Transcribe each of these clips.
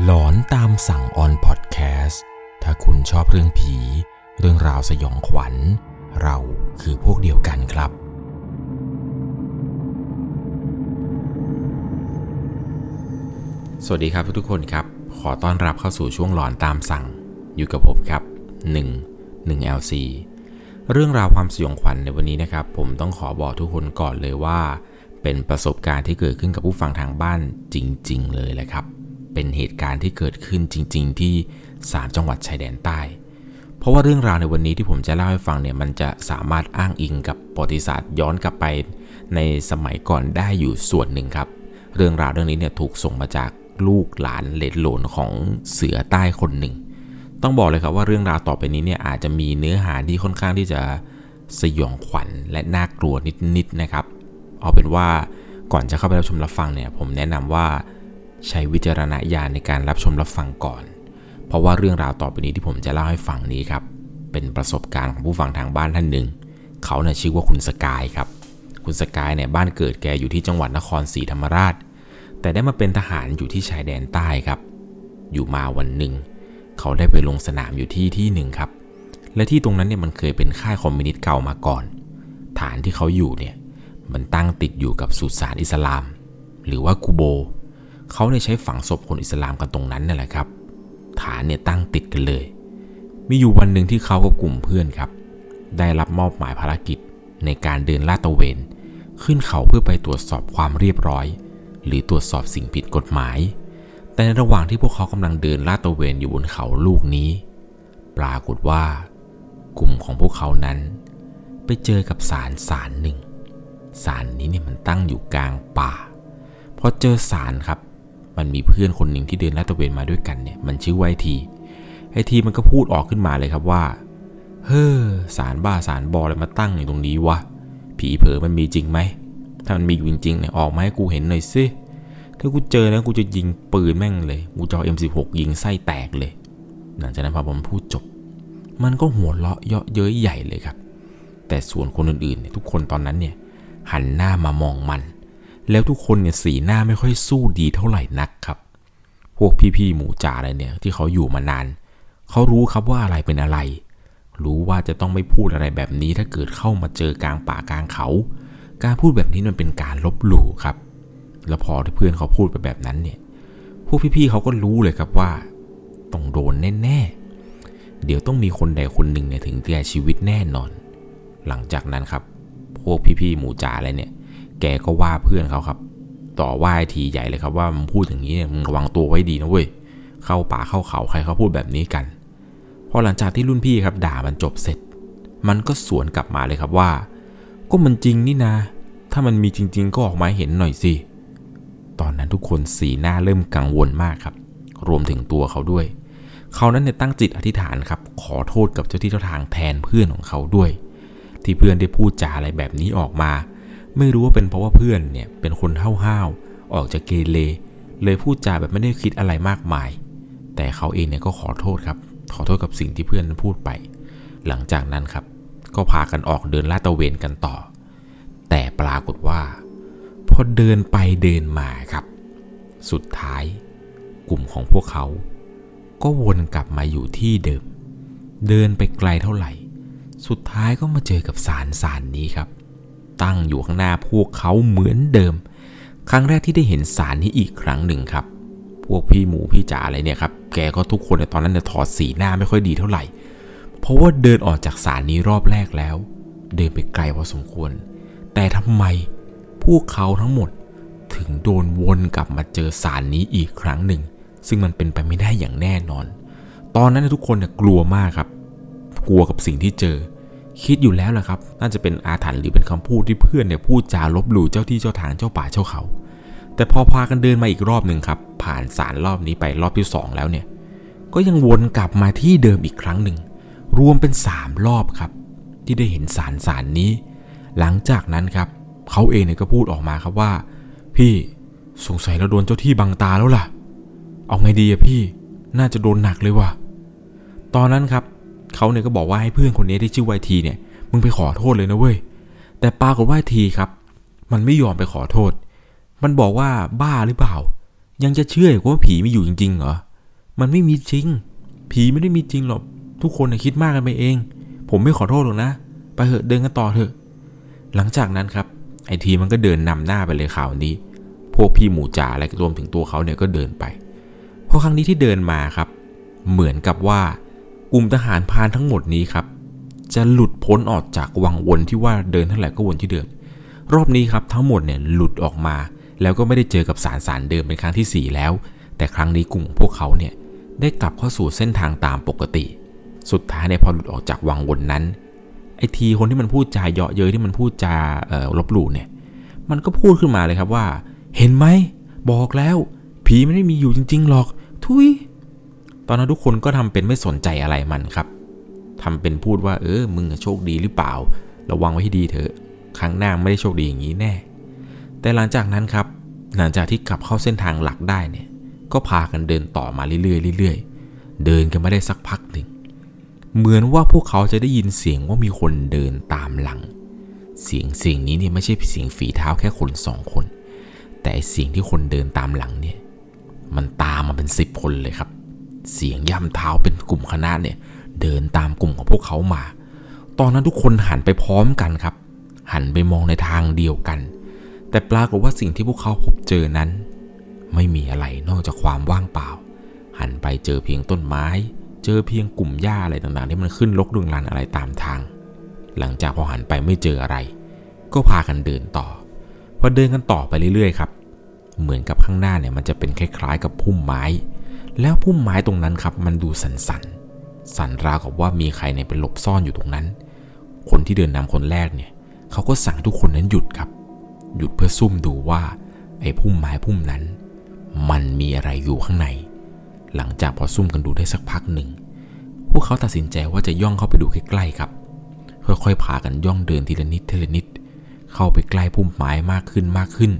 หลอนตามสั่งออนพอดแคสต์ถ้าคุณชอบเรื่องผี เรื่องราวสยองขวัญ เราคือพวกเดียวกันครับ สวัสดีครับทุกคนครับ ขอต้อนรับเข้าสู่ช่วงหลอนตามสั่ง อยู่กับผมครับ 1 1 LC เรื่องราวความสยองขวัญในวันนี้นะครับ ผมต้องขอบอกทุกคนก่อนเลยว่า เป็นประสบการณ์ที่เกิดขึ้นกับผู้ฟังทางบ้านจริง ๆ เลยแหละครับ เป็นเหตุการณ์ที่เกิดขึ้นจริง ๆ ที่ 3 จังหวัดชายแดนใต้ เพราะว่าเรื่องราวในวันนี้ที่ผมจะเล่าให้ฟังเนี่ยมันจะสามารถอ้างอิงกับประวัติศาสตร์ย้อนกลับไป ในสมัยก่อนได้อยู่ส่วนหนึ่งครับ เรื่องราวเรื่องนี้เนี่ยถูกส่งมาจากลูกหลานเลดหลนของเสือใต้คนหนึ่ง ต้องบอกเลยครับว่าเรื่องราวต่อไปนี้เนี่ยอาจจะมีเนื้อหาที่ค่อนข้างที่จะสยองขวัญและน่ากลัวนิดๆนะครับ เอาเป็นว่าก่อนจะเข้าไปรับชมรับฟังเนี่ยผมแนะนำว่า ใช้วิจารณญาณในการรับชมรับฟังก่อน เพราะว่าเรื่องราวต่อไปนี้ที่ผมจะเล่าให้ฟังนี้ครับ เป็นประสบการณ์ของผู้ฟังทางบ้านท่านหนึ่ง เขาเนี่ยชื่อว่าคุณสกายครับ คุณสกายเนี่ยบ้านเกิดแกอยู่ที่จังหวัดนครศรีธรรมราช แต่ได้มาเป็นทหารอยู่ที่ชายแดนใต้ครับ อยู่มาวันหนึ่ง เขาได้ไปลงสนามอยู่ที่ที่หนึ่งครับ และที่ตรงนั้นเนี่ยมันเคยเป็นค่ายคอมมิวนิสต์เก่ามาก่อน ฐานที่เขาอยู่เนี่ยมันตั้งติดอยู่กับสุสานอิสลาม หรือว่ากูโบ เขาเนี่ยใช้ฝังศพคนอิสลามกันตรงนั้นนั่นแหละครับ ฐานเนี่ยตั้งติดกันเลย มีอยู่วันหนึ่งที่เขากับกลุ่มเพื่อนครับ ได้รับมอบหมายภารกิจในการเดินลาดตระเวน ขึ้นเขาเพื่อไปตรวจสอบความเรียบร้อย หรือตรวจสอบสิ่งผิดกฎหมาย แต่ในระหว่างที่พวกเขากำลังเดินลาดตระเวนอยู่บนเขาลูกนี้ ปรากฏว่า กลุ่มของพวกเขานั้น ไปเจอกับสารสารหนึ่งสารนี้เนี่ยมันตั้งอยู่กลางป่าพอเจอสารครับ มันมีเพื่อนคนหนึ่งที่เดินลาดตระเวนมาด้วยกันเนี่ยมันชื่อไวทีไอทีมันก็พูดออกขึ้นมาเลยครับว่า เฮ้อสารบ้าสารบออะไรมาตั้งอยู่ตรงนี้วะผีเผอมันมีจริงไหมถ้ามันมีจริงเนี่ยออกมาให้กูเห็นหน่อยสิถ้ากูเจอนะกูจะยิงปืนแม่งเลยกูจะเอา M16 ยิงไส้แตกเลย หลังจากนั้นพอผมพูดจบ มันก็หัวเราะเยาะเย้ยใหญ่เลยครับ แต่ส่วนคนอื่นๆเนี่ยทุกคนตอนนั้นเนี่ยหันหน้ามามองมัน แล้วทุกคนเนี่ยสีหน้าไม่ค่อยสู้ดีเท่าไหร่นักครับ พวกพี่ๆหมูจ่าอะไรเนี่ยที่เขาอยู่มานาน เขารู้ครับว่าอะไรเป็นอะไร รู้ว่าจะต้องไม่พูดอะไรแบบนี้ถ้าเกิดเข้ามาเจอกลางป่ากลางเขา การพูดแบบนี้มันเป็นการลบหลู่ครับ แล้วพอที่เพื่อนเขาพูดไปแบบนั้นเนี่ย พวกพี่ๆเขาก็รู้เลยครับว่าต้องโดนแน่ๆ เดี๋ยวต้องมีคนใดคนหนึ่งเนี่ยถึงแก่ชีวิตแน่นอน หลังจากนั้นครับ พวกพี่ๆหมูจ่าอะไรเนี่ย แกก็ว่าเพื่อนเขาครับ ต่อว่าทีใหญ่เลยครับว่ามึงพูดอย่างนี้เนี่ยมึงระวังตัวไว้ดีนะเว้ยเข้าป่าเข้าเขาใครเขาพูดแบบนี้กันพอหลังจากที่รุ่นพี่ครับด่ามันจบเสร็จ มันก็สวนกลับมาเลยครับว่า ก็มันจริงนี่นะ ถ้ามันมีจริง ๆ ก็ออกมาเห็นหน่อยสิตอนนั้นทุกคนสีหน้าเริ่มกังวลมากครับ รวมถึงตัวเขาด้วย เขานั้นเนี่ยตั้งจิตอธิษฐานครับ ขอโทษกับเจ้าที่เจ้าทางแทนเพื่อนของเขาด้วย ที่เพื่อนได้พูดจาอะไรแบบนี้ออกมา ไม่รู้ว่าเป็นเพราะว่าเพื่อนเนี่ยเป็นคนห้าวๆออกจากเกเรเลยพูดจาแบบไม่ได้คิดอะไรมากมาย แต่เขาเองเนี่ยก็ขอโทษครับ ขอโทษกับสิ่งที่เพื่อนพูดไป หลังจากนั้นครับ ก็พากันออกเดินลาดตระเวนกันต่อ แต่ปรากฏว่าพอเดินไปเดินมาครับ สุดท้ายกลุ่มของพวกเขา ก็วนกลับมาอยู่ที่เดิม เดินไปไกลเท่าไหร่ สุดท้ายก็มาเจอกับสารสารนี้ครับ ตั้งอยู่ข้างหน้าพวกเขาเหมือนเดิม ครั้งแรกที่ได้เห็นสารนี้อีกครั้งหนึ่งครับ พวกพี่หมูพี่จ๋าอะไรเนี่ยครับแกก็ทุกคนในตอนนั้นเนี่ยถอดสีหน้าไม่ค่อยดีเท่าไหร่ เพราะว่าเดินออกจากสารนี้รอบแรกแล้ว เดินไปไกลพอสมควร แต่ทำไมพวกเขาทั้งหมดถึงโดนวนกลับมาเจอสารนี้อีกครั้งหนึ่ง ซึ่งมันเป็นไปไม่ได้อย่างแน่นอน ตอนนั้นทุกคนเนี่ยกลัวมากครับ กลัวกับสิ่งที่เจอ คิดอยู่แล้วแหละครับ น่าจะเป็นอาถรรพ์หรือเป็นคำพูดที่เพื่อนเนี่ยพูดจาลบหลู่เจ้าที่เจ้าทางเจ้าป่าเจ้าเขา แต่พอพากันเดินมาอีกรอบหนึ่งครับ ผ่านสารรอบนี้ไปรอบที่สองแล้วเนี่ย ก็ยังวนกลับมาที่เดิมอีกครั้งหนึ่ง รวมเป็นสามรอบครับ ที่ได้เห็นสารสารนี้ หลังจากนั้นครับเขาเองเนี่ยก็พูดออกมาครับว่า พี่สงสัยเราโดนเจ้าที่บังตาแล้วล่ะ เอาไงดีอะพี่ น่าจะโดนหนักเลยว่ะ ตอนนั้นครับ เขาเนี่ยก็บอกว่าให้เพื่อนคนนี้ที่ชื่อไวทีเนี่ย มึงไปขอโทษเลยนะเว้ย แต่ปรากฏว่าทีครับ มันไม่ยอมไปขอโทษ มันบอกว่าบ้าหรือเปล่า ยังจะเชื่อว่าผีไม่อยู่จริงๆเหรอ มันไม่มีจริง ผีไม่ได้มีจริงหรอก ทุกคนคิดมากกันไปเอง ผมไม่ขอโทษหรอกนะ ไปเถอะเดินกันต่อเถอะ หลังจากนั้นครับ ไอทีมันก็เดินนำหน้าไปเลยข่าวนี้ พวกพี่หมูจ่าและรวมถึงตัวเขาเนี่ยก็เดินไปเพราะครั้งนี้ที่เดินมาครับ เหมือนกับว่า กลุ่มทหารพานทั้งหมดนี้ครับ จะหลุดพ้นออกจากวังวนที่ว่าเดินเท่าไหร่ก็วนที่เดิม รอบนี้ครับทั้งหมดเนี่ยหลุดออกมา แล้วก็ไม่ได้เจอกับสารสารเดิมเป็นครั้งที่ 4 แล้ว แต่ครั้งนี้กลุ่มพวกเขาเนี่ยได้กลับเข้าสู่เส้นทางตามปกติ สุดท้ายเนี่ยพอหลุดออกจากวังวนนั้นไอทีคนที่มันพูดจาเยาะเย้ยที่มันพูดจาลบหลู่เนี่ย มันก็พูดขึ้นมาเลยครับว่า เห็นไหมบอกแล้ว ผีไม่ได้มีอยู่จริง ๆ หรอก ทุย อนนั้นทุกคนก็ทำเป็นไม่สนใจอะไรมันครับทำเป็นพูดว่าเออ มึงโชคดีหรือเปล่า ระวังไว้ให้ดีเถอะ ครั้งหน้าไม่ได้โชคดีอย่างนี้แน่ แต่หลังจากนั้นครับ หลังจากที่กลับเข้าเส้นทางหลักได้เนี่ย ก็พากันเดินต่อมาเรื่อยๆเรื่อยๆ เดินกันไม่ได้สักพักหนึ่ง เหมือนว่าพวกเขาจะได้ยินเสียงว่ามีคนเดินตามหลัง เสียงเสียงนี้เนี่ยไม่ใช่เสียงฝีเท้าแค่คนสองคน แต่เสียงที่คนเดินตามหลังเนี่ย มันตามมาเป็นสิบคนเลยครับ เสียงย่ำเท้าเป็นกลุ่มคณะเนี่ย เดินตามกลุ่มของพวกเขามา ตอนนั้นทุกคนหันไปพร้อมกันครับ หันไปมองในทางเดียวกัน แต่ปรากฏว่าสิ่งที่พวกเขาพบเจอนั้น ไม่มีอะไรนอกจากความว่างเปล่า หันไปเจอเพียงต้นไม้ เจอเพียงกลุ่มหญ้าอะไรต่างๆ ที่มันขึ้นลกดึงลันอะไรตามทาง หลังจากพอหันไปไม่เจออะไร ก็พากันเดินต่อพอเดินกันต่อไปเรื่อยๆครับ เหมือนกับข้างหน้าเนี่ยมันจะเป็นคล้ายๆกับพุ่มไม้ แล้วพุ่มไม้ตรงนั้นครับ มันดูสันสันสันราวกับว่ามีใครเนี่ยเป็นหลบซ่อนอยู่ตรงนั้น คนที่เดินนำคนแรกเนี่ยเขาก็สั่งทุกคนนั้นหยุดครับ หยุดเพื่อซุ่มดูว่า ไอ้พุ่มไม้พุ่มนั้น มันมีอะไรอยู่ข้างใน หลังจากพอซุ่มกันดูได้สักพักหนึ่งพวกเขาตัดสินใจว่าจะย่องเข้าไปดูใกล้ๆครับค่อยๆพากันย่องเดินทีละนิดทีละนิด เข้าไปใกล้พุ่มไม้มากขึ้นมากขึ้น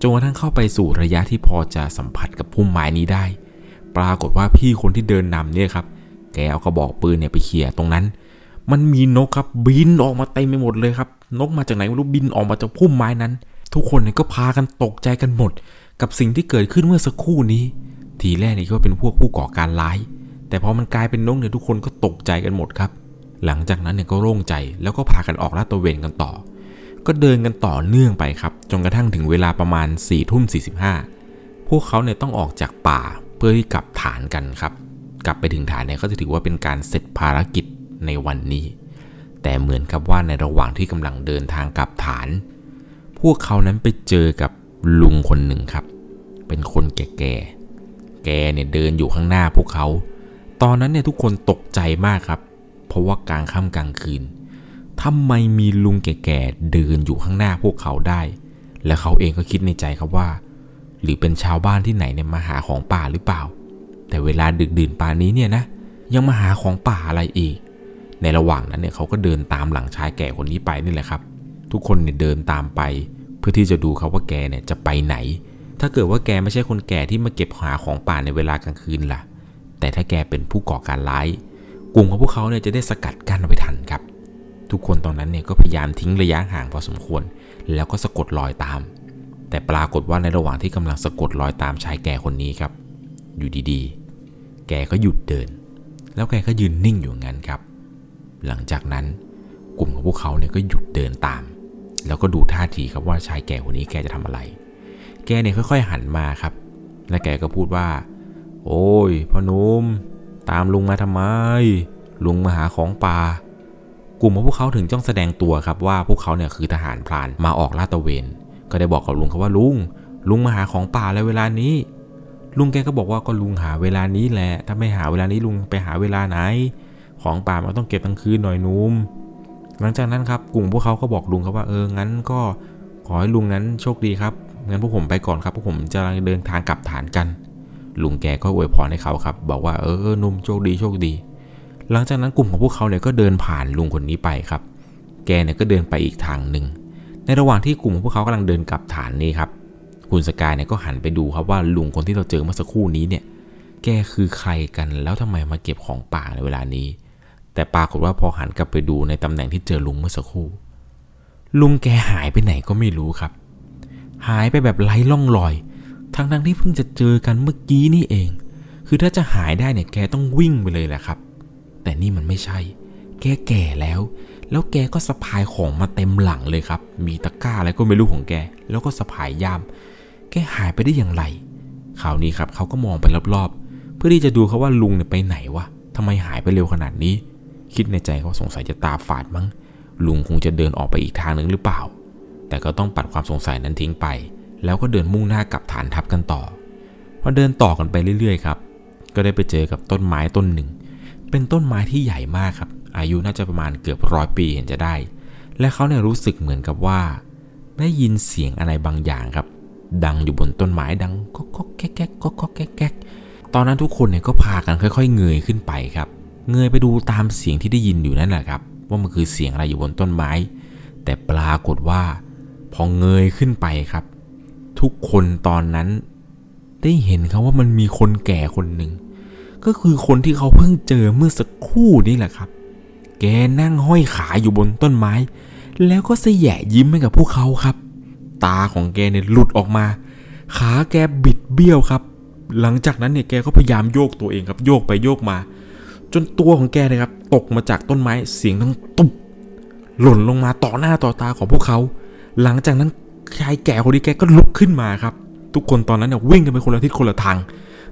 จนกระทั่งเข้าไปสู่ระยะที่พอจะสัมผัสกับพุ่มไม้นี้ได้ ปรากฏว่าพี่คนที่เดินนำเนี่ยครับ แกเอากระบอกปืนเนี่ยไปเขี่ยตรงนั้น มันมีนกครับบินออกมาเต็มไปหมดเลยครับ นกมาจากไหนไม่รู้บินออกมาจากพุ่มไม้นั้น ทุกคนเนี่ยก็พากันตกใจกันหมด กับสิ่งที่เกิดขึ้นเมื่อสักครู่นี้ ทีแรกเนี่ยก็เป็นพวกผู้ก่อการร้าย แต่พอมันกลายเป็นนกเนี่ยทุกคนก็ตกใจกันหมดครับ หลังจากนั้นเนี่ยก็โล่งใจแล้วก็พากันออกลาดตระเวนกันต่อ ก็เดินกันต่อเนื่องไปครับจนกระทั่งถึงเวลาประมาณ4ี่ทุ่มสีพวกเขาเนี่ยต้องออกจากป่า พื่อที่กลับฐานกันครับ กลับไปถึงฐานเนี่ยก็จะถือว่าเป็นการเสร็จภารกิจในวันนี้ แต่เหมือนกับว่าในระหว่างที่กำลังเดินทางกลับฐาน พวกเขานั้นไปเจอกับลุงคนหนึ่งครับ เป็นคนแก่แกเนี่ยเดินอยู่ข้างหน้าพวกเขา ตอนนั้นเนี่ยทุกคนตกใจมากครับ เพราะว่ากลางค่ำกลางคืนทำไมมีลุงแก่ๆเดินอยู่ข้างหน้าพวกเขาได้ และเขาเองก็คิดในใจครับว่า หรือเป็นชาวบ้านที่ไหนเนี่ยมาหาของป่าหรือเปล่า แต่เวลาดึกดื่นป่านี้เนี่ยนะยังมาหาของป่าอะไรอีก ในระหว่างนั้นเนี่ยเขาก็เดินตามหลังชายแก่คนนี้ไปนี่แหละครับ ทุกคนเนี่ยเดินตามไป เพื่อที่จะดูเขาว่าแกเนี่ยจะไปไหน ถ้าเกิดว่าแกไม่ใช่คนแก่ที่มาเก็บหาของป่าในเวลากลางคืนล่ะ แต่ถ้าแกเป็นผู้ก่อการร้าย กลุ่มของพวกเขาเนี่ยจะได้สกัดกั้นเอาไปทันครับ ทุกคนตอนนั้นเนี่ยก็พยายามทิ้งระยะห่างพอสมควร แล้วก็สะกดรอยตาม แต่ปรากฏว่าในระหว่างที่กำลังสะกดรอยตามชายแก่คนนี้ครับ อยู่ดีๆ แกก็หยุดเดิน แล้วแกก็ยืนนิ่งอยู่งั้นครับ หลังจากนั้นกลุ่มของพวกเขาเนี่ยก็หยุดเดินตาม แล้วก็ดูท่าทีครับว่าชายแก่คนนี้แกจะทำอะไร แกเนี่ยค่อยๆหันมาครับ และแกก็พูดว่า โอ้ยพ่อนุ่มตามลุงมาทำไม ลุงมาหาของป่ากลุ่มของพวกเขาถึงจ้องแสดงตัวครับว่าพวกเขาเนี่ยคือทหารพรานมาออกลาดตระเวน ก็ได้บอกกับลุงเขาว่าลุง ลุงมาหาของป่าแล้วเวลานี้ ลุงแกก็บอกว่าก็ลุงหาเวลานี้แหละ ถ้าไม่หาเวลานี้ลุงไปหาเวลาไหน ของป่ามันต้องเก็บตั้งคืนหน่อยนุ่มหลังจากนั้นครับกลุ่มพวกเขาก็บอกลุงครับว่าเอองั้นก็ขอให้ลุงนั้นโชคดีครับงั้นพวกผมไปก่อนครับพวกผมจะเดินทางกลับฐานกัน ลุงแกก็อวยพรให้เขาครับ บอกว่าเออนุ่มโชคดีโชคดี หลังจากนั้นกลุ่มของพวกเขาเนี่ยก็เดินผ่านลุงคนนี้ไปครับ แกเนี่ยก็เดินไปอีกทางหนึ่ง ในระหว่างที่กลุ่มของพวกเขากำลังเดินกลับฐานนี้ครับ คุณสกายเนี่ยก็หันไปดูครับว่าลุงคนที่เราเจอเมื่อสักครู่นี้เนี่ย แกคือใครกันแล้วทำไมมาเก็บของป่าในเวลานี้ แต่ปรากฏว่าพอหันกลับไปดูในตำแหน่งที่เจอลุงเมื่อสักครู่ ลุงแกหายไปไหนก็ไม่รู้ครับ หายไปแบบไร้ล่องรอย ทั้งทั้งที่เพิ่งจะเจอกันเมื่อกี้นี่เอง คือถ้าจะหายได้เนี่ยแกต้องวิ่งไปเลยแหละครับ แต่นี่มันไม่ใช่ แกแก่แล้ว แล้วแกก็สะพายของมาเต็มหลังเลยครับ มีตะกร้าอะไรก็ไม่รู้ของแก แล้วก็สะพายย่าม แกหายไปได้อย่างไรคราวนี้ครับเขาก็มองไปรอบๆ เพื่อที่จะดูเขาว่าลุงเนี่ยไปไหนวะทำไมหายไปเร็วขนาดนี้ คิดในใจเขาสงสัยจะตาฝาดมั้ง ลุงคงจะเดินออกไปอีกทางหนึ่งหรือเปล่า แต่ก็ต้องปัดความสงสัยนั้นทิ้งไป แล้วก็เดินมุ่งหน้ากลับฐานทัพกันต่อพอเดินต่อกันไปเรื่อยๆครับ ก็ได้ไปเจอกับต้นไม้ต้นหนึ่ง เป็นต้นไม้ที่ใหญ่มากครับ อายุน่าจะประมาณเกือบร้อยปีเห็นจะได้ และเขาเนี่ยรู้สึกเหมือนกับว่า ได้ยินเสียงอะไรบางอย่างครับ ดังอยู่บนต้นไม้ดังก็ก็แก๊กแก๊กก็ก็แก๊กแก๊กตอนนั้นทุกคนเนี่ยก็พากันค่อย ๆ เงยขึ้นไปครับ เงยไปดูตามเสียงที่ได้ยินอยู่นั่นแหละครับ ว่ามันคือเสียงอะไรอยู่บนต้นไม้ แต่ปรากฏว่า พอเงยขึ้นไปครับ ทุกคนตอนนั้น ได้เห็นครับว่ามันมีคนแก่คนหนึ่งก็คือคนที่เขาเพิ่งเจอเมื่อสักครู่นี่แหละครับ แกนั่งห้อยขาอยู่บนต้นไม้ แล้วก็เสยยิ้มให้กับพวกเขาครับ ตาของแกเนี่ยหลุดออกมา ขาแกบิดเบี้ยวครับ หลังจากนั้นเนี่ยแกก็พยายามโยกตัวเองครับโยกไปโยกมา จนตัวของแกเนะครับ ตกมาจากต้นไม้เสียงทั้งตุบหล่นลงมาต่อหน้าต่อตาของพวกเขา หลังจากนั้นชายแก่คนนี้แกก็ลุกขึ้นมาครับ ทุกคนตอนนั้นเนี่ยวิ่งกันไปคนละทิศคนละทาง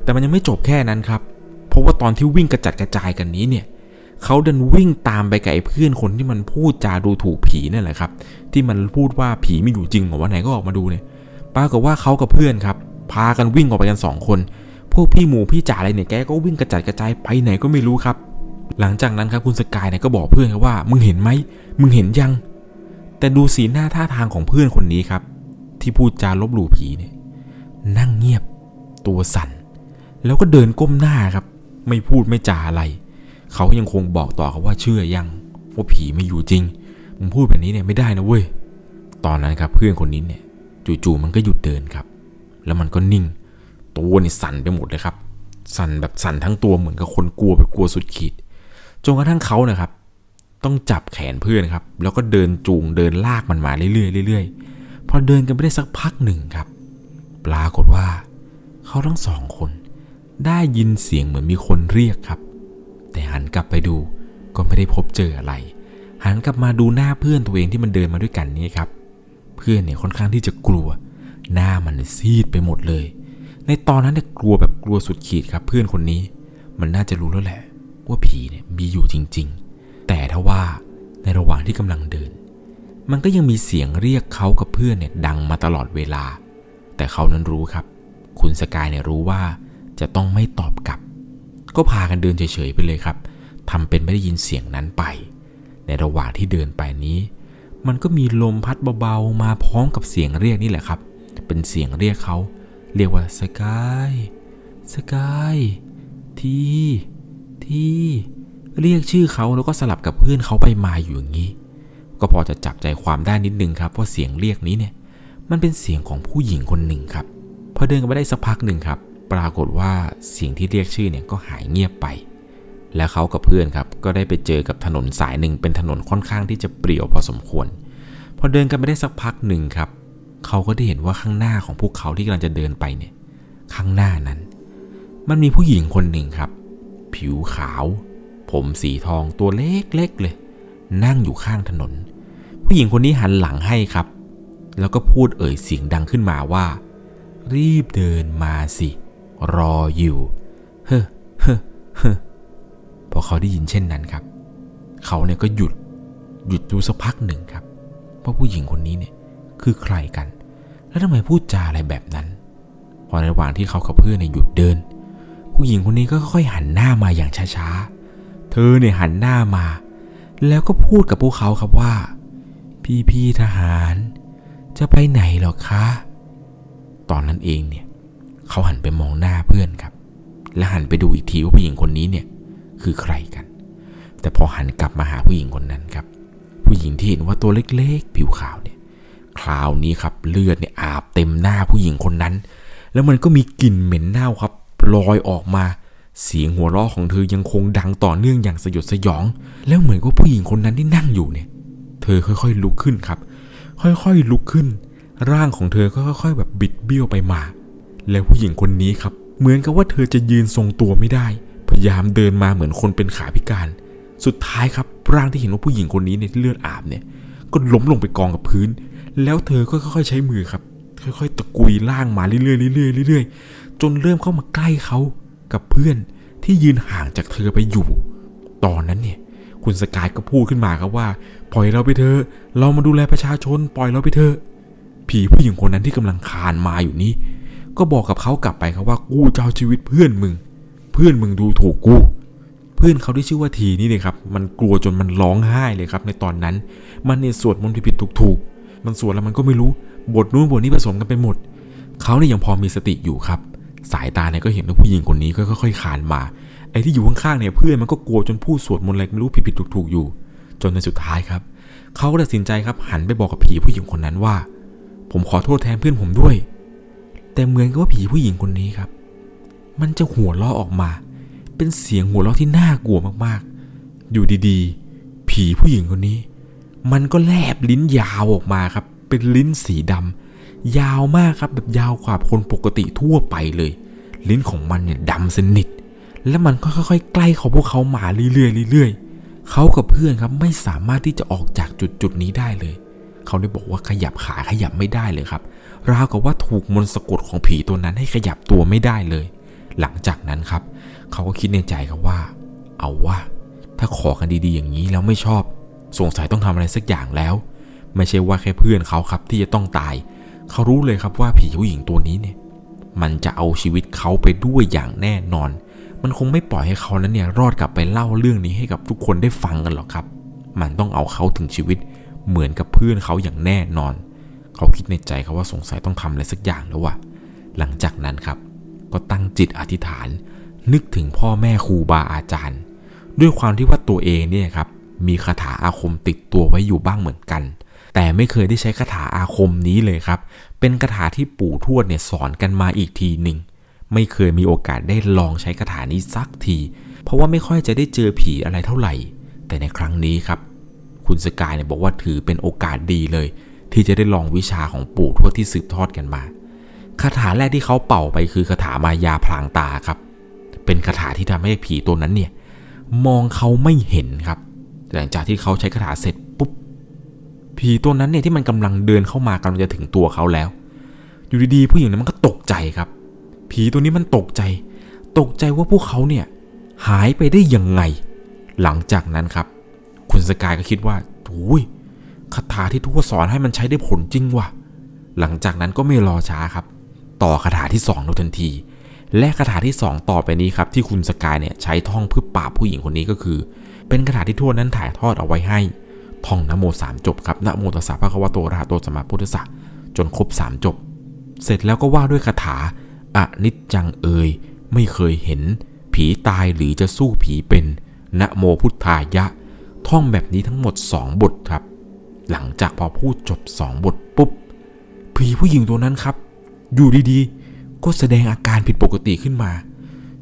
แต่มันยังไม่จบแค่นั้นครับ เพราะว่าตอนที่วิ่งกระจัดกระจายกันนี้เนี่ย เขาดินวิ่งตามไปกับไอ้เพื่อนคนที่มันพูดจาดูถูกผีนั่นแหละครับ ที่มันพูดว่าผีไม่อยู่จริงหรอว่าไหนก็ออกมาดูเนี่ยปรากฏว่าเขากับเพื่อนครับ พากันวิ่งออกไปกันสองคน พวกพี่หมูพี่จ่าอะไรเนี่ยแกก็วิ่งกระจัดกระจายไปไหนก็ไม่รู้ครับ หลังจากนั้นครับคุณสกายเนี่ยก็บอกเพื่อนครับว่า มึงเห็นไหมมึงเห็นยัง แต่ดูสีหน้าท่าทางของเพื่อนคนนี้ครับ ที่พูดจาลบหลู่ผีเนี่ย นั่งเงียบ ตัวสั่น แล้วก็เดินก้มหน้าครับ ไม่พูดไม่จ่าอะไร เขายังคงบอกต่อครับว่าเชื่อยังว่าผีไม่อยู่จริงมึงพูดแบบนี้เนี่ยไม่ได้นะเว้ย ตอนนั้นครับเพื่อนคนนี้เนี่ยจู่ๆมันก็หยุดเดินครับ แล้วมันก็นิ่ง ตัวนี่สั่นไปหมดเลยครับ สั่นแบบสั่นทั้งตัวเหมือนกับคนกลัวแบบกลัวสุดขีดจนกระทั่งเขานะครับ ต้องจับแขนเพื่อนครับ แล้วก็เดินจูงเดินลากมันมาเรื่อยๆเรื่อยๆพอเดินกันไปได้สักพักหนึ่งครับ ปรากฏว่าเขาทั้งสองคนได้ยินเสียงเหมือนมีคนเรียกครับ แต่หันกลับไปดูก็ไม่ได้พบเจออะไร หันกลับมาดูหน้าเพื่อนตัวเองที่มันเดินมาด้วยกันนี้ครับ เพื่อนเนี่ยค่อนข้างที่จะกลัว หน้ามันซีดไปหมดเลย ในตอนนั้นเนี่ยกลัวแบบกลัวสุดขีดครับ เพื่อนคนนี้ มันน่าจะรู้แล้วแหละ ว่าผีเนี่ยมีอยู่จริง ๆ แต่ถ้าว่าในระหว่างที่กำลังเดิน มันก็ยังมีเสียงเรียกเขากับเพื่อนเนี่ยดังมาตลอดเวลา แต่เขานั้นรู้ครับ คุณสกายเนี่ยรู้ว่าจะต้องไม่ตอบกลับ ก็พากันเดินเฉยๆไปเลยครับทำเป็นไม่ได้ยินเสียงนั้นไป ในระหว่างที่เดินไปนี้ มันก็มีลมพัดเบาๆมาพร้อมกับเสียงเรียกนี่แหละครับ เป็นเสียงเรียกเขา เรียกว่าสกายสกายทีทีเรียกชื่อเขาแล้วก็สลับกับเพื่อนเขาไปมาอยู่อย่างนี้ ก็พอจะจับใจความได้นิดนึงครับว่าเสียงเรียกนี้เนี่ย มันเป็นเสียงของผู้หญิงคนหนึ่งครับ พอเดินกันไปได้สักพักหนึ่งครับ ปรากฏว่าเสียงที่เรียกชื่อเนี่ยก็หายเงียบไป และเขากับเพื่อนครับก็ได้ไปเจอกับถนนสายหนึ่งเป็นถนนค่อนข้างที่จะเปรี่ยวพอสมควร พอเดินกันไปได้สักพักหนึ่งครับ เขาก็ได้เห็นว่าข้างหน้าของพวกเขาที่กำลังจะเดินไปเนี่ย ข้างหน้านั้น มันมีผู้หญิงคนหนึ่งครับ ผิวขาว ผมสีทองตัวเล็กๆเลย นั่งอยู่ข้างถนน ผู้หญิงคนนี้หันหลังให้ครับ แล้วก็พูดเอ่ยเสียงดังขึ้นมาว่ารีบเดินมาสิ รออยู่เฮ้อเฮ้อเฮ้อพอเขาได้ยินเช่นนั้นครับ เขาเนี่ยก็หยุดหยุดดูสักพักหนึ่งครับว่าผู้หญิงคนนี้เนี่ยคือใครกัน แล้วทำไมพูดจาอะไรแบบนั้น พอในระหว่างที่เขากับเพื่อนเนี่ยหยุดเดิน ผู้หญิงคนนี้ก็ค่อยๆหันหน้ามาอย่างช้าๆ เธอเนี่ยหันหน้ามา แล้วก็พูดกับพวกเขาครับว่า พี่ๆทหาร จะไปไหนหรอคะ ตอนนั้นเองเนี่ย เขาหันไปมองหน้า และหันไปดูอีกทีว่าผู้หญิงคนนี้เนี่ยคือใครกัน แต่พอหันกลับมาหาผู้หญิงคนนั้นครับ ผู้หญิงที่เห็นว่าตัวเล็กๆ ผิวขาวเนี่ย คราวนี้ครับเลือดเนี่ยอาบเต็มหน้าผู้หญิงคนนั้น แล้วมันก็มีกลิ่นเหม็นเน่าครับลอยออกมา เสียงหัวเราะของเธอยังคงดังต่อเนื่องอย่างสยดสยอง แล้วเหมือนกับผู้หญิงคนนั้นที่นั่งอยู่เนี่ย เธอค่อยๆลุกขึ้นครับ ค่อยๆลุกขึ้น ร่างของเธอก็ค่อย ๆ แบบบิดเบี้ยวไปมา แล้วผู้หญิงคนนี้ครับ เหมือนกับว่าเธอจะยืนทรงตัวไม่ได้ พยายามเดินมาเหมือนคนเป็นขาพิการ สุดท้ายครับร่างที่เห็นว่าผู้หญิงคนนี้เนี่ยเลือดอาบเนี่ย ก็ล้มลงไปกองกับพื้น แล้วเธอก็ค่อยๆใช้มือครับ ค่อยๆตะกุยล่างมาเรื่อยๆเรื่อยๆเรื่อยๆจนเริ่มเข้ามาใกล้เขากับเพื่อนที่ยืนห่างจากเธอไปอยู่ ตอนนั้นเนี่ย คุณสกายก็พูดขึ้นมาครับว่า ปล่อยเราไปเถอะเรามาดูแลประชาชน ปล่อยเราไปเถอะผีผู้หญิงคนนั้นที่กำลังคานมาอยู่นี้ ก็บอกกับเขากลับไปครับว่ากูจะเอาชีวิตเพื่อนมึง เพื่อนมึงดูถูกกู เพื่อนเขาที่ชื่อว่าทีนี่เลยครับ มันกลัวจนมันร้องไห้เลยครับในตอนนั้น มันเนี่ยสวดมนต์ผิดๆถูกๆ มันสวดแล้วมันก็ไม่รู้บทนู้นบทนี้ผสมกันไปหมด เขาเนี่ยยังพอมีสติอยู่ครับ สายตาเนี่ยก็เห็นว่าผู้หญิงคนนี้ก็ค่อยๆคานมา ไอ้ที่อยู่ข้างๆเนี่ยเพื่อนมันก็กลัวจนพูดสวดมนต์อะไรไม่รู้ผิดๆถูกๆอยู่ จนในสุดท้ายครับ เขาก็ตัดสินใจครับหันไปบอกกับผีผู้หญิงคนนั้นว่า ผมขอโทษแทนเพื่อนผมด้วย แต่เหมือนกับว่าผีผู้หญิงคนนี้ครับ มันจะหัวเราะออกมา เป็นเสียงหัวเราะที่น่ากลัวมากๆ อยู่ดีๆ ผีผู้หญิงคนนี้ มันก็แลบลิ้นยาวออกมาครับ เป็นลิ้นสีดำยาวมากครับแบบยาวกว่าคนปกติทั่วไปเลย ลิ้นของมันเนี่ยดำสนิท แล้วมันก็ค่อยๆใกล้เขาพวกเขามาเรื่อยๆเรื่อยๆเขากับเพื่อนครับไม่สามารถที่จะออกจากจุดจุดๆนี้ได้เลย เขาได้บอกว่าขยับขาขยับไม่ได้เลยครับ ราวกับว่าถูกมนต์สะกดของผีตัวนั้นให้ขยับตัวไม่ได้เลย หลังจากนั้นครับ เขาก็คิดในใจครับว่า เอาว่า ถ้าขอกันดีๆอย่างนี้แล้วไม่ชอบ สงสัยต้องทำอะไรสักอย่างแล้ว ไม่ใช่ว่าแค่เพื่อนเขาครับที่จะต้องตาย เขารู้เลยครับว่าผีผู้หญิงตัวนี้เนี่ย มันจะเอาชีวิตเขาไปด้วยอย่างแน่นอน มันคงไม่ปล่อยให้เขานั้นเนี่ยรอดกลับไปเล่าเรื่องนี้ให้กับทุกคนได้ฟังกันหรอกครับ มันต้องเอาเขาถึงชีวิตเหมือนกับเพื่อนเขาอย่างแน่นอน เขาคิดในใจครับว่าสงสัยต้องทำอะไรสักอย่างแล้วว่ะ หลังจากนั้นครับ ก็ตั้งจิตอธิษฐาน นึกถึงพ่อแม่ครูบาอาจารย์ ด้วยความที่ว่าตัวเองเนี่ยครับ มีคาถาอาคมติดตัวไว้อยู่บ้างเหมือนกัน แต่ไม่เคยได้ใช้คาถาอาคมนี้เลยครับ เป็นคาถาที่ปู่ทวดเนี่ยสอนกันมาอีกทีหนึ่งไม่เคยมีโอกาสได้ลองใช้คาถานี้สักที เพราะว่าไม่ค่อยจะได้เจอผีอะไรเท่าไหร่ แต่ในครั้งนี้ครับ คุณสกายเนี่ยบอกว่าถือเป็นโอกาสดีเลย ที่จะได้ลองวิชาของปู่ทวดที่สืบทอดกันมาคาถาแรกที่เขาเป่าไปคือคาถามายาพลางตาครับ เป็นคาถาที่ทำให้ผีตัวนั้นเนี่ย มองเขาไม่เห็นครับ หลังจากที่เขาใช้คาถาเสร็จปุ๊บ ผีตัวนั้นเนี่ยที่มันกำลังเดินเข้ามากำลังจะถึงตัวเขาแล้ว อยู่ดีๆผู้หญิงนั้นมันก็ตกใจครับ ผีตัวนี้มันตกใจ ตกใจว่าพวกเขาเนี่ยหายไปได้ยังไง หลังจากนั้นครับ คุณสกายก็คิดว่าโอ้ย คาถาที่ทวดสอนให้มันใช้ได้ผลจริงว่ะหลังจากนั้นก็ไม่รอช้าครับ ต่อคาถาที่2โดยทันที และคาถาที่ 2 ต่อไปนี้ครับ ที่คุณสกายเนี่ยใช้ท่องเพื่อปราบผู้หญิงคนนี้ก็คือ เป็นคาถาที่ทวดนั้นถ่ายทอดเอาไว้ให้ ท่องนะโมสามจบครับนะโมตัสสะพระควะโตระหะโตสัมมาพุทธสสะจนครบสามจบ เสร็จแล้วก็ว่าด้วยคาถาอนิจจังเอยไม่เคยเห็น ผีตายหรือจะสู้ผีเป็นนะโมพุทธายะ ท่องแบบนี้ทั้งหมด 2 บทครับ หลังจากพอพูดจบ2บทปุ๊บผีผู้หญิงตัวนั้นครับ อยู่ดีๆ ก็แสดงอาการผิดปกติขึ้นมา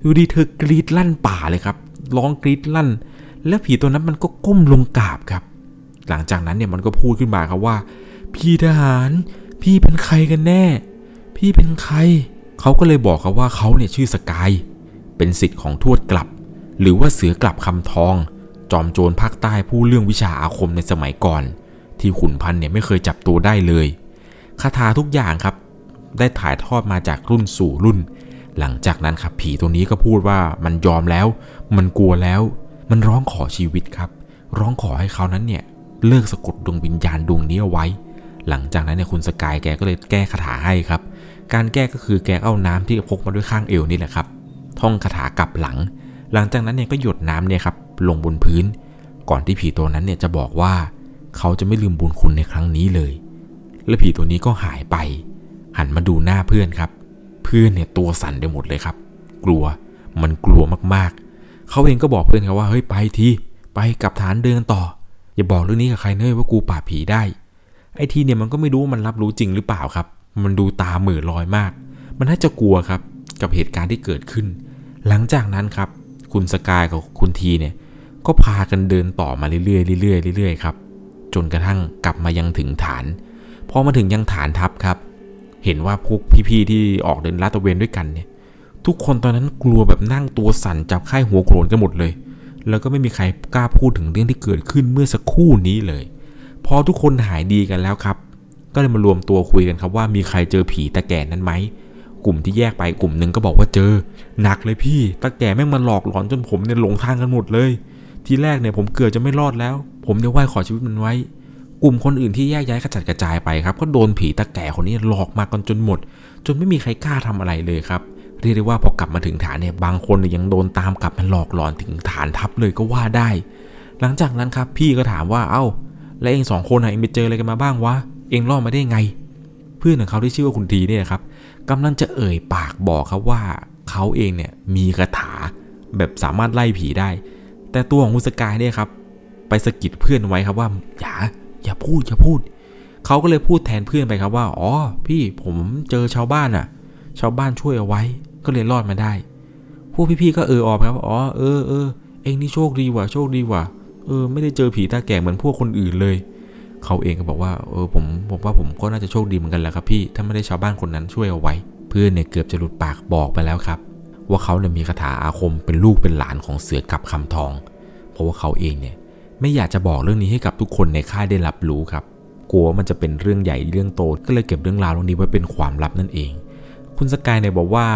อยู่ดีเธอกรีดลั่นป่าเลยครับ ร้องกรีดลั่น แล้วผีตัวนั้นมันก็ก้มลงกราบครับ หลังจากนั้นเนี่ยมันก็พูดขึ้นมาครับว่า พี่ทหาร พี่เป็นใครกันแน่ พี่เป็นใคร เขาก็เลยบอกครับว่าเขาเนี่ยชื่อสกาย เป็นสิทธิ์ของทวดกลับ หรือว่าเสือกลับคำทอง จอมโจรภาคใต้ผู้เรื่องวิชาอาคมในสมัยก่อน ที่ขุนพันเนี่ยไม่เคยจับตัวได้เลยคาถาทุกอย่างครับ ได้ถ่ายทอดมาจากรุ่นสู่รุ่น หลังจากนั้นครับผีตัวนี้ก็พูดว่ามันยอมแล้ว มันกลัวแล้ว มันร้องขอชีวิตครับ ร้องขอให้เขานั้นเนี่ยเลิกสะกดดวงวิญญาณดวงนี้เอาไว้ หลังจากนั้นเนี่ยคุณสกายแกก็เลยแก้คาถาให้ครับ การแก้ก็คือแกเอาน้ำที่พกมาด้วยข้างเอวนี่แหละครับ ท่องคาถากลับหลัง หลังจากนั้นเนี่ยก็หยดน้ำเนี่ยครับลงบนพื้น ก่อนที่ผีตัวนั้นเนี่ยจะบอกว่า เขาจะไม่ลืมบุญคุณในครั้งนี้เลย และผีตัวนี้ก็หายไป หันมาดูหน้าเพื่อนครับ เพื่อนเนี่ยตัวสั่นไปหมดเลยครับ กลัวมันกลัวมากๆ เขาเองก็บอกเพื่อนครับว่าเฮ้ยไปทีไปกับฐานเดินต่อ อย่าบอกเรื่องนี้กับใครเนยว่ากูปราผีได้ ไอ้ทีเนี่ยมันก็ไม่รู้ว่ามันรับรู้จริงหรือเปล่าครับ มันดูตาเหม่อลอยมาก มันน่าจะกลัวครับกับเหตุการณ์ที่เกิดขึ้น หลังจากนั้นครับ คุณสกายกับคุณทีเนี่ยก็พากันเดินต่อมาเรื่อยๆเรื่อยๆเรื่อยๆครับ จนกระทั่งกลับมายังถึงฐาน พอมาถึงยังฐานทัพครับ เห็นว่าพวกพี่ๆที่ออกเดินลาดตระเวนด้วยกันเนี่ย ทุกคนตอนนั้นกลัวแบบนั่งตัวสั่นจับไข้หัวโกรนกันหมดเลย แล้วก็ไม่มีใครกล้าพูดถึงเรื่องที่เกิดขึ้นเมื่อสักครู่นี้เลย พอทุกคนหายดีกันแล้วครับ ก็เลยมารวมตัวคุยกันครับว่ามีใครเจอผีตาแก่นั้นไหมกลุ่มที่แยกไปกลุ่มหนึ่งก็บอกว่าเจอ หนักเลยพี่ตาแก่แม่งมาหลอกหลอนจนผมเนี่ยหลงทางกันหมดเลย ทีแรกเนี่ยผมเกือบจะไม่รอดแล้ว ผมเนี่ยไหว้ขอชีวิตมันไว้ กลุ่มคนอื่นที่แยกย้ายกระจัดกระจายไปครับ ก็โดนผีตาแก่คนนี้หลอกมากันจนหมด จนไม่มีใครกล้าทำอะไรเลยครับเรียกได้ว่าพอกลับมาถึงฐานเนี่ยบางคนเนี่ยยังโดนตามกลับมาหลอกหลอนถึงฐานทัพเลยก็ว่าได้ หลังจากนั้นครับ พี่ก็ถามว่าเอ้า แล้วเองสองคนน่ะเองไปเจออะไรกันมาบ้างวะเองรอดมาได้ไง เพื่อนของเขาที่ชื่อว่าคุณทีเนี่ยครับกำลังจะเอ่ยปากบอกครับว่าเขาเองเนี่ยมีคาถาแบบสามารถไล่ผีได้ แต่ตัวของคุณสกายเนี่ยครับ ไปสะกิดเพื่อนไว้ครับว่าอย่าอย่าพูดอย่าพูด เขาก็เลยพูดแทนเพื่อนไปครับว่า อ๋อ พี่ผมเจอชาวบ้านอะ ชาวบ้านช่วยเอาไว้ ก็เลยรอดมาได้ พวกพี่ๆก็เออออกครับ อ๋อ เออเออเองนี่โชคดีว่ะ โชคดีว่ะ เออ ไม่ได้เจอผีตาแก่เหมือนพวกคนอื่นเลย เขาเองก็บอกว่า เออ ผมผมว่าผมก็น่าจะโชคดีเหมือนกันแหละครับพี่ ถ้าไม่ได้ชาวบ้านคนนั้นช่วยเอาไว้ เพื่อนเนี่ยเกือบจะหลุดปากบอกไปแล้วครับ ว่าเขาเนี่ยมีคาถาอาคมเป็นลูกเป็นหลานของเสือกับคำทอง เพราะว่าเขาเองเนี่ยไม่อยากจะบอกเรื่องนี้ให้กับทุกคนในค่ายได้รับรู้ครับ กลัวมันจะเป็นเรื่องใหญ่เรื่องโต ก็เลยเก็บเรื่องราวตรงนี้ไว้เป็นความลับนั่นเอง คุณสกายเนี่ยบอกว่า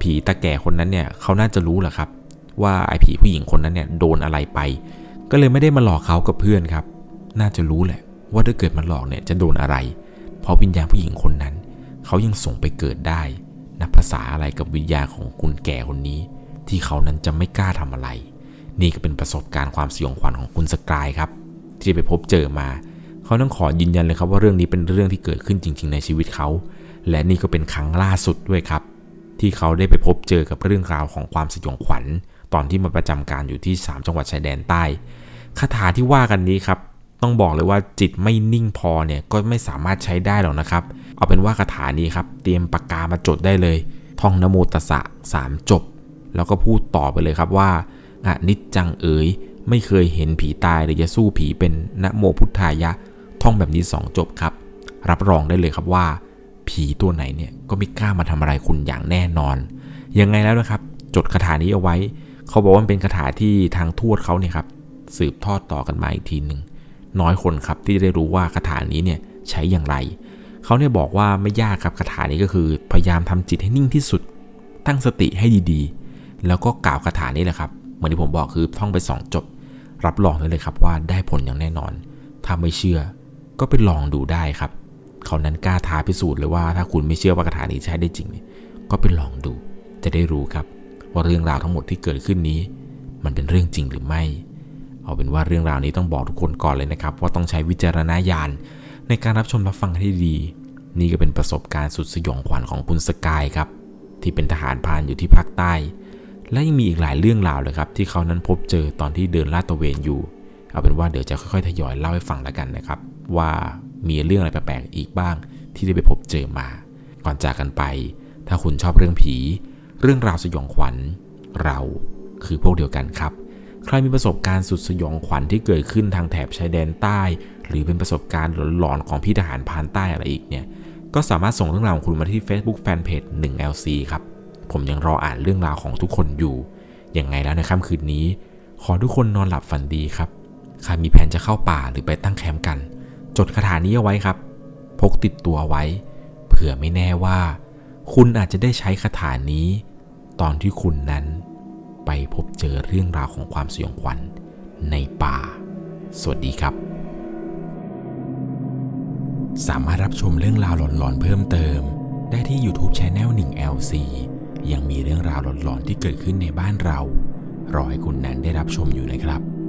ผีตาแก่คนนั้นเนี่ยเขาน่าจะรู้แหละครับ ว่าไอ้ผีผู้หญิงคนนั้นเนี่ยโดนอะไรไป ก็เลยไม่ได้มาหลอกเขากับเพื่อนครับ น่าจะรู้แหละ ว่าถ้าเกิดมันหลอกเนี่ยจะโดนอะไร เพราะวิญญาณผู้หญิงคนนั้น เขายังส่งไปเกิดได้ นับภาษาอะไรกับวิญญาณของคุณแก่คนนี้ ที่เขานั้นจะไม่กล้าทำอะไร นี่ก็เป็นประสบการณ์ความสยองขวัญของคุณสกายครับ ที่ไปพบเจอมา เขาต้องขอยืนยันเลยครับว่าเรื่องนี้เป็นเรื่องที่เกิดขึ้นจริง ๆ ในชีวิตเขา และนี่ก็เป็นครั้งล่าสุดด้วยครับ ที่เขาได้ไปพบเจอกับเรื่องราวของความสยองขวัญ ตอนที่มาประจำการอยู่ที่ 3 จังหวัดชายแดนใต้คาถาที่ว่ากันนี้ครับ ต้องบอกเลยว่าจิตไม่นิ่งพอเนี่ยก็ไม่สามารถใช้ได้หรอกนะครับ เอาเป็นว่าคาถานี้ครับ เตรียมปากกามาจดได้เลย ท่องนโมตสะสามจบ แล้วก็พูดต่อไปเลยครับว่าอะนิจจังเอ๋ยไม่เคยเห็นผีตายหรือจะสู้ผีเป็นนะโมพุทธายะ ท่องแบบนี้สองจบครับ รับรองได้เลยครับว่า ผีตัวไหนเนี่ยก็ไม่กล้ามาทำอะไรคุณอย่างแน่นอน ยังไงแล้วนะครับ จดคาถานี้เอาไว้ เขาบอกว่าเป็นคาถาที่ทางทวดเขาเนี่ยครับสืบทอดต่อกันมาอีกทีหนึ่ง น้อยคนครับที่ได้รู้ว่าคาถานี้เนี่ยใช้อย่างไร เขาเนี่ยบอกว่าไม่ยากครับคาถานี้ก็คือ พยายามทำจิตให้นิ่งที่สุด ตั้งสติให้ดีๆ แล้วก็กล่าวคาถานี้แหละครับ เหมือนที่ผมบอกคือท่องไปสองจบ รับรองได้เลยครับว่าได้ผลอย่างแน่นอน ถ้าไม่เชื่อก็ไปลองดูได้ครับ เขานั้นกล้าท้าพิสูจน์เลยว่าถ้าคุณไม่เชื่อว่าคาถานี้ใช้ได้จริงเนี่ยก็ไปลองดู จะได้รู้ครับ ว่าเรื่องราวทั้งหมดที่เกิดขึ้นนี้ มันเป็นเรื่องจริงหรือไม่ เอาเป็นว่าเรื่องราวนี้ต้องบอกทุกคนก่อนเลยนะครับ ว่าต้องใช้วิจารณญาณในการรับชมรับฟังให้ดี นี่ก็เป็นประสบการณ์สุดสยองขวัญของคุณสกายครับ ที่เป็นทหารพรานอยู่ที่ภาคใต้ และยังมีอีกหลายเรื่องราวเลยครับ ที่เขานั้นพบเจอตอนที่เดินลาดตระเวนอยู่ เอาเป็นว่าเดี๋ยวจะค่อยๆทยอยเล่าให้ฟังแล้วกันนะครับ ว่ามีเรื่องอะไรแปลกๆอีกบ้าง ที่ได้ไปพบเจอมา ก่อนจากกันไป ถ้าคุณชอบเรื่องผี เรื่องราวสยองขวัญเราคือพวกเดียวกันครับ ใครมีประสบการณ์สุดสยองขวัญที่เกิดขึ้นทางแถบชายแดนใต้ หรือเป็นประสบการณ์หลอนๆของพี่ทหารพานใต้อะไรอีกเนี่ย ก็สามารถส่งเรื่องราวของคุณมาที่ Facebook Fanpage 1LC ครับ ผมยังรออ่านเรื่องราวของทุกคนอยู่ ยังไงแล้วในค่ำคืนนี้ ขอทุกคนนอนหลับฝันดีครับ ใครมีแผนจะเข้าป่าหรือไปตั้งแคมป์กัน จดคาถานี้เอาไว้ครับ พกติดตัวไว้ เผื่อไม่แน่ว่า คุณอาจจะได้ใช้คาถานี้ ตอนที่คุณนั้น ไปพบเจอเรื่องราวของความสยองขวัญในป่า สวัสดีครับ สามารถรับชมเรื่องราวหลอนๆเพิ่มเติม ได้ที่ YouTube Channel 1LC ยังมีเรื่องราวหลอนๆที่เกิดขึ้นในบ้านเรา รอให้คุณนั้นได้รับชมอยู่นะครับ